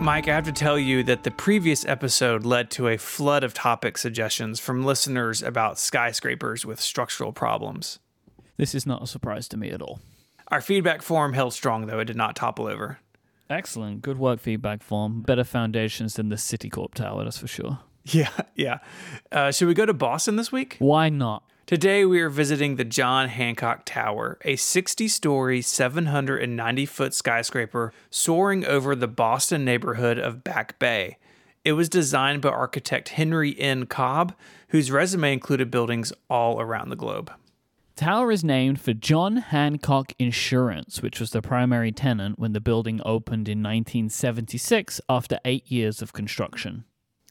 Mike, I have to tell you that the previous episode led to a flood of topic suggestions from listeners about skyscrapers with structural problems. This is not a surprise to me at all. Our feedback form held strong, though it did not topple over. Excellent. Good work, feedback form. Better foundations than the Citicorp Tower, that's for sure. Yeah, yeah. Uh, should we go to Boston this week? Why not? Today, we are visiting the John Hancock Tower, a 60 story, 790 foot skyscraper soaring over the Boston neighborhood of Back Bay. It was designed by architect Henry N. Cobb, whose resume included buildings all around the globe. Tower is named for John Hancock Insurance, which was the primary tenant when the building opened in 1976 after eight years of construction.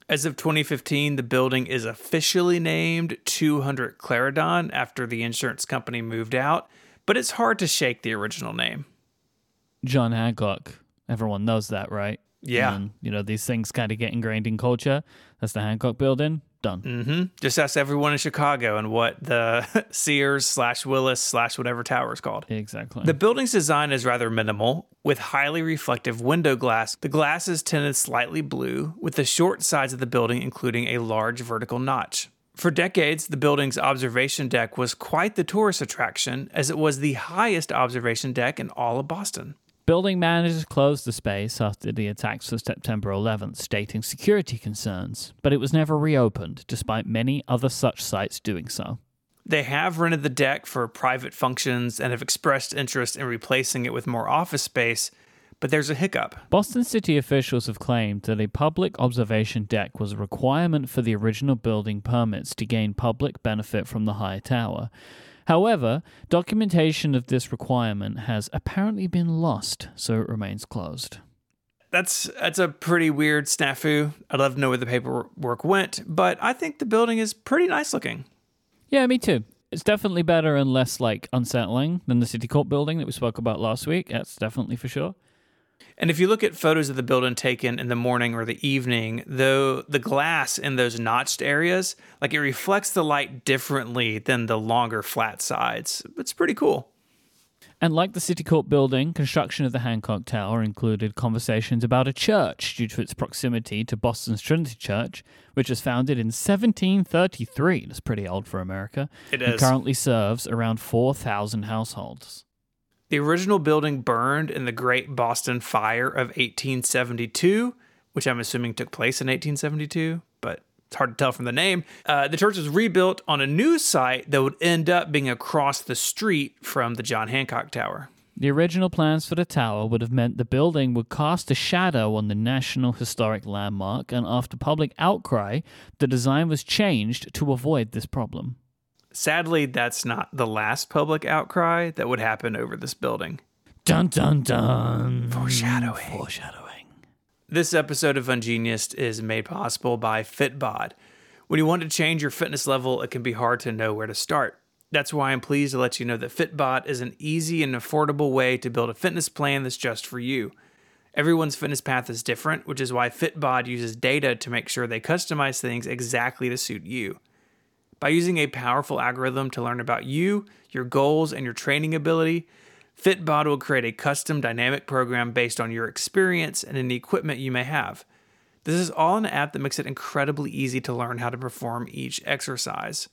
As of 2015, the building is officially named 200 Clarendon after the insurance company moved out, but it's hard to shake the original name. John Hancock, everyone knows that, right? Yeah. And, you know, these things kind of get ingrained in culture. That's the Hancock building. Done. Mm-hmm. Just ask everyone in Chicago and what the Sears slash Willis slash whatever tower is called. Exactly. The building's design is rather minimal, with highly reflective window glass. The glass is tinted slightly blue, with the short sides of the building including a large vertical notch. For decades, the building's observation deck was quite the tourist attraction, as it was the highest observation deck in all of Boston. Building managers closed the space after the attacks of September 11th, stating security concerns, but it was never reopened, despite many other such sites doing so. They have rented the deck for private functions and have expressed interest in replacing it with more office space, but there's a hiccup. Boston City officials have claimed that a public observation deck was a requirement for the original building permits to gain public benefit from the high tower. However, documentation of this requirement has apparently been lost, so it remains closed. That's that's a pretty weird snafu. I'd love to know where the paperwork went, but I think the building is pretty nice looking. Yeah, me too. It's definitely better and less like unsettling than the Citicorp building that we spoke about last week. That's definitely for sure. And if you look at photos of the building taken in the morning or the evening, though the glass in those notched areas, like it reflects the light differently than the longer flat sides. It's pretty cool. And like the Citicorp building, construction of the Hancock Tower included conversations about a church due to its proximity to Boston's Trinity Church, which was founded in 1733. That's pretty old for America. It and currently serves around 4,000 households. The original building burned in the Great Boston Fire of 1872, which I'm assuming took place in 1872, but it's hard to tell from the name. Uh, the church was rebuilt on a new site that would end up being across the street from the John Hancock Tower. The original plans for the tower would have meant the building would cast a shadow on the National Historic Landmark, and after public outcry, the design was changed to avoid this problem. Sadly, that's not the last public outcry that would happen over this building. Dun dun dun. Foreshadowing. Foreshadowing. This episode of Ungeniused is made possible by Fitbod. When you want to change your fitness level, it can be hard to know where to start. That's why I'm pleased to let you know that Fitbod is an easy and affordable way to build a fitness plan that's just for you. Everyone's fitness path is different, which is why Fitbod uses data to make sure they customize things exactly to suit you. By using a powerful algorithm to learn about you, your goals, and your training ability, Fitbod will create a custom dynamic program based on your experience and any equipment you may have. This is all an app that makes it incredibly easy to learn how to perform each exercise.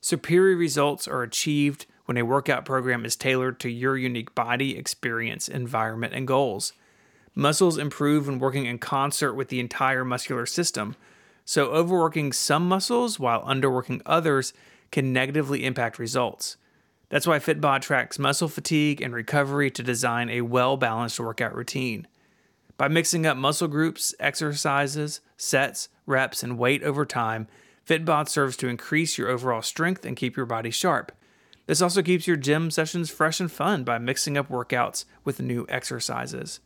Superior results are achieved when a workout program is tailored to your unique body, experience, environment, and goals. Muscles improve when working in concert with the entire muscular system, so overworking some muscles while underworking others can negatively impact results. That's why Fitbod tracks muscle fatigue and recovery to design a well balanced workout routine. By mixing up muscle groups, exercises, sets, reps, and weight over time, Fitbod serves to increase your overall strength and keep your body sharp. This also keeps your gym sessions fresh and fun by mixing up workouts with new exercises.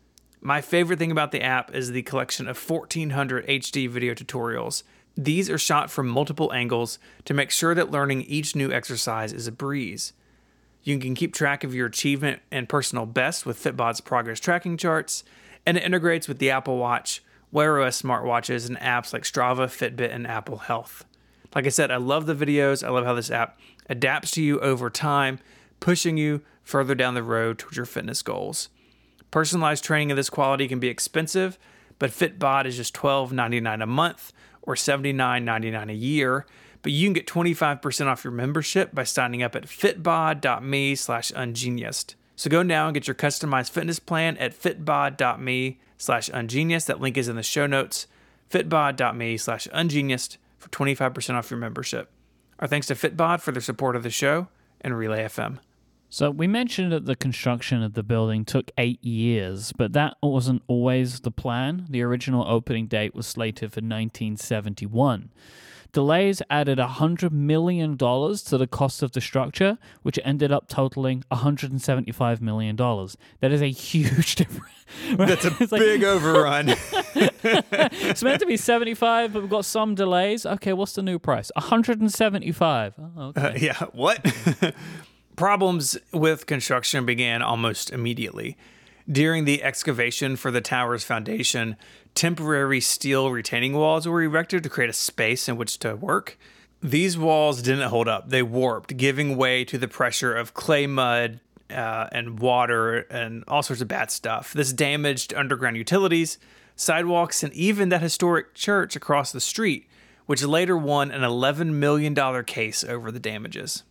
My favorite thing about the app is the collection of 1400 HD video tutorials. These are shot from multiple angles to make sure that learning each new exercise is a breeze. You can keep track of your achievement and personal best with Fitbod's progress tracking charts, and it integrates with the Apple Watch, Wear OS smartwatches, and apps like Strava, Fitbit, and Apple Health. Like I said, I love the videos. I love how this app adapts to you over time, pushing you further down the road towards your fitness goals. Personalized training of this quality can be expensive, but Fitbod is just $12.99 a month or $79.99 a year. But you can get 25% off your membership by signing up at fitbod.me slash ungeniused. So go now and get your customized fitness plan at fitbod.me slash ungeniused. That link is in the show notes. fitbod.me slash ungeniused for 25% off your membership. Our thanks to Fitbod for their support of the show and Relay FM. So we mentioned that the construction of the building took eight years, but that wasn't always the plan. The original opening date was slated for 1971. Delays added $100 million to the cost of the structure, which ended up totaling $175 million. That is a huge difference. That's a It's like- big overrun. it's meant to be 75, but we've got some delays. Okay, what's the new price? 175. Oh, okay. Uh, yeah, what? Problems with construction began almost immediately. During the excavation for the tower's foundation, temporary steel retaining walls were erected to create a space in which to work. These walls didn't hold up, they warped, giving way to the pressure of clay mud uh, and water and all sorts of bad stuff. This damaged underground utilities, sidewalks, and even that historic church across the street, which later won an $11 million case over the damages.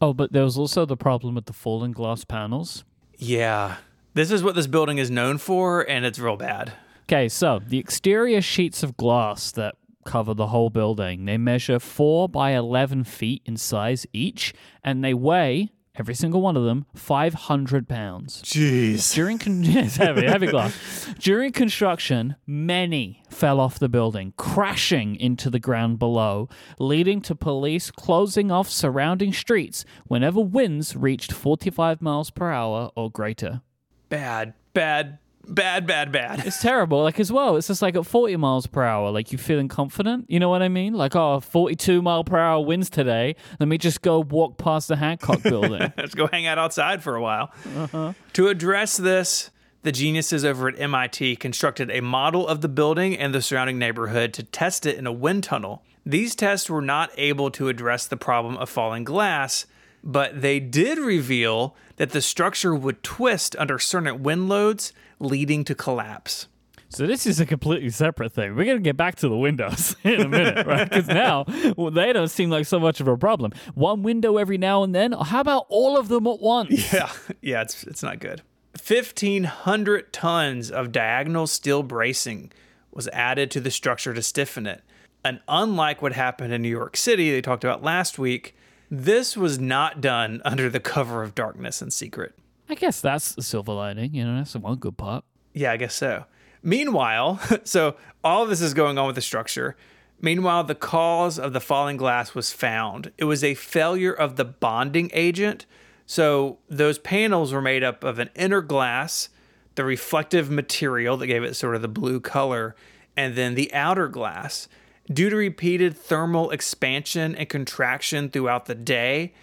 Oh, but there was also the problem with the fallen glass panels. Yeah. This is what this building is known for, and it's real bad. Okay, so the exterior sheets of glass that cover the whole building, they measure 4 by 11 feet in size each, and they weigh, every single one of them, 500 pounds. Jeez. During con- heavy, heavy glass. During construction, many fell off the building, crashing into the ground below, leading to police closing off surrounding streets whenever winds reached 45 miles per hour or greater. Bad, bad, bad, bad, bad. It's terrible. Like as well, it's just like at 40 miles per hour, like you feeling confident. You know what I mean? Like, oh, 42 mile per hour winds today. Let me just go walk past the Hancock building. Let's go hang out outside for a while. Uh-huh. To address this, the geniuses over at MIT constructed a model of the building and the surrounding neighborhood to test it in a wind tunnel. These tests were not able to address the problem of falling glass, but they did reveal that the structure would twist under certain wind loads, leading to collapse. So this is a completely separate thing. We're gonna get back to the windows in a minute, right? Because now well, they don't seem like so much of a problem. One window every now and then. How about all of them at once? Yeah, yeah, it's it's not good. Fifteen hundred tons of diagonal steel bracing was added to the structure to stiffen it. And unlike what happened in New York City, they talked about last week, this was not done under the cover of darkness and secret. I guess that's the silver lining. You know, that's the one good part. Yeah, I guess so. Meanwhile, so all of this is going on with the structure. Meanwhile, the cause of the falling glass was found. It was a failure of the bonding agent. So those panels were made up of an inner glass, the reflective material that gave it sort of the blue color, and then the outer glass. Due to repeated thermal expansion and contraction throughout the day,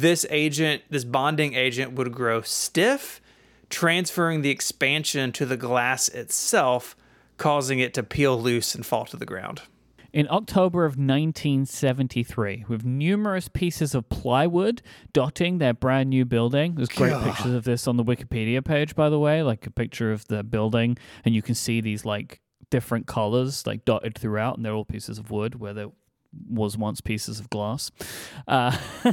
this agent, this bonding agent, would grow stiff transferring the expansion to the glass itself, causing it to peel loose and fall to the ground. In October of 1973, with numerous pieces of plywood dotting their brand new building. There's great God. pictures of this on the Wikipedia page, by the way, like a picture of the building, and you can see these like different colors like dotted throughout, and they're all pieces of wood where there was once pieces of glass. Uh,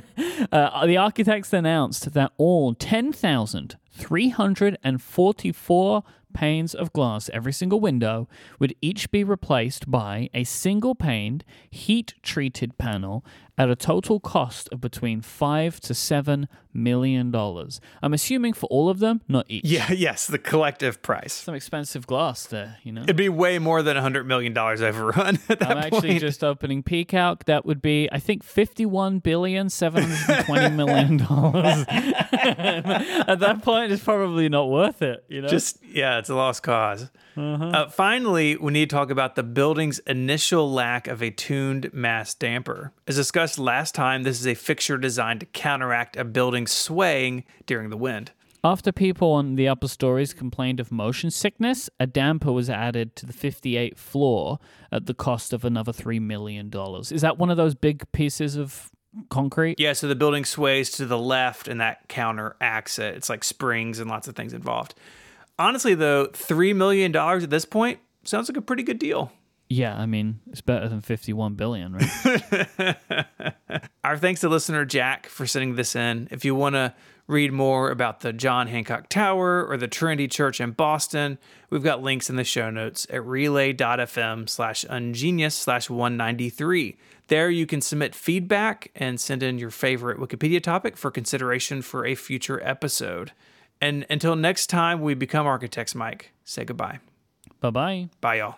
uh, the architects announced that all 10,344 panes of glass, every single window, would each be replaced by a single paned, heat treated panel at a total cost of between five to seven million dollars. I'm assuming for all of them, not each. Yeah, yes, the collective price. Some expensive glass there, you know? It'd be way more than $100 million overrun at that I'm actually point. just opening Peacock. That would be, I think, fifty-one billion seven hundred twenty million dollars. At that point, it's probably not worth it. You know, Just, yeah, it's a lost cause. Uh, finally, we need to talk about the building's initial lack of a tuned mass damper. As discussed last time, this is a fixture designed to counteract a building swaying during the wind. after people on the upper stories complained of motion sickness, a damper was added to the 58th floor at the cost of another three million dollars. Is that one of those big pieces of concrete? Yeah, so the building sways to the left and that counteracts it. It's like springs and lots of things involved. Honestly, though, $3 million at this point, sounds like a pretty good deal. Yeah, I mean, it's better than 51 billion, right? Our thanks to listener Jack for sending this in. If you want to read more about the John Hancock Tower or the Trinity Church in Boston, we've got links in the show notes at relay.fm slash ungeniused slash 193. There you can submit feedback and send in your favorite Wikipedia topic for consideration for a future episode. And until next time we become architects, Mike, say goodbye. bye bye. Bye, y'all.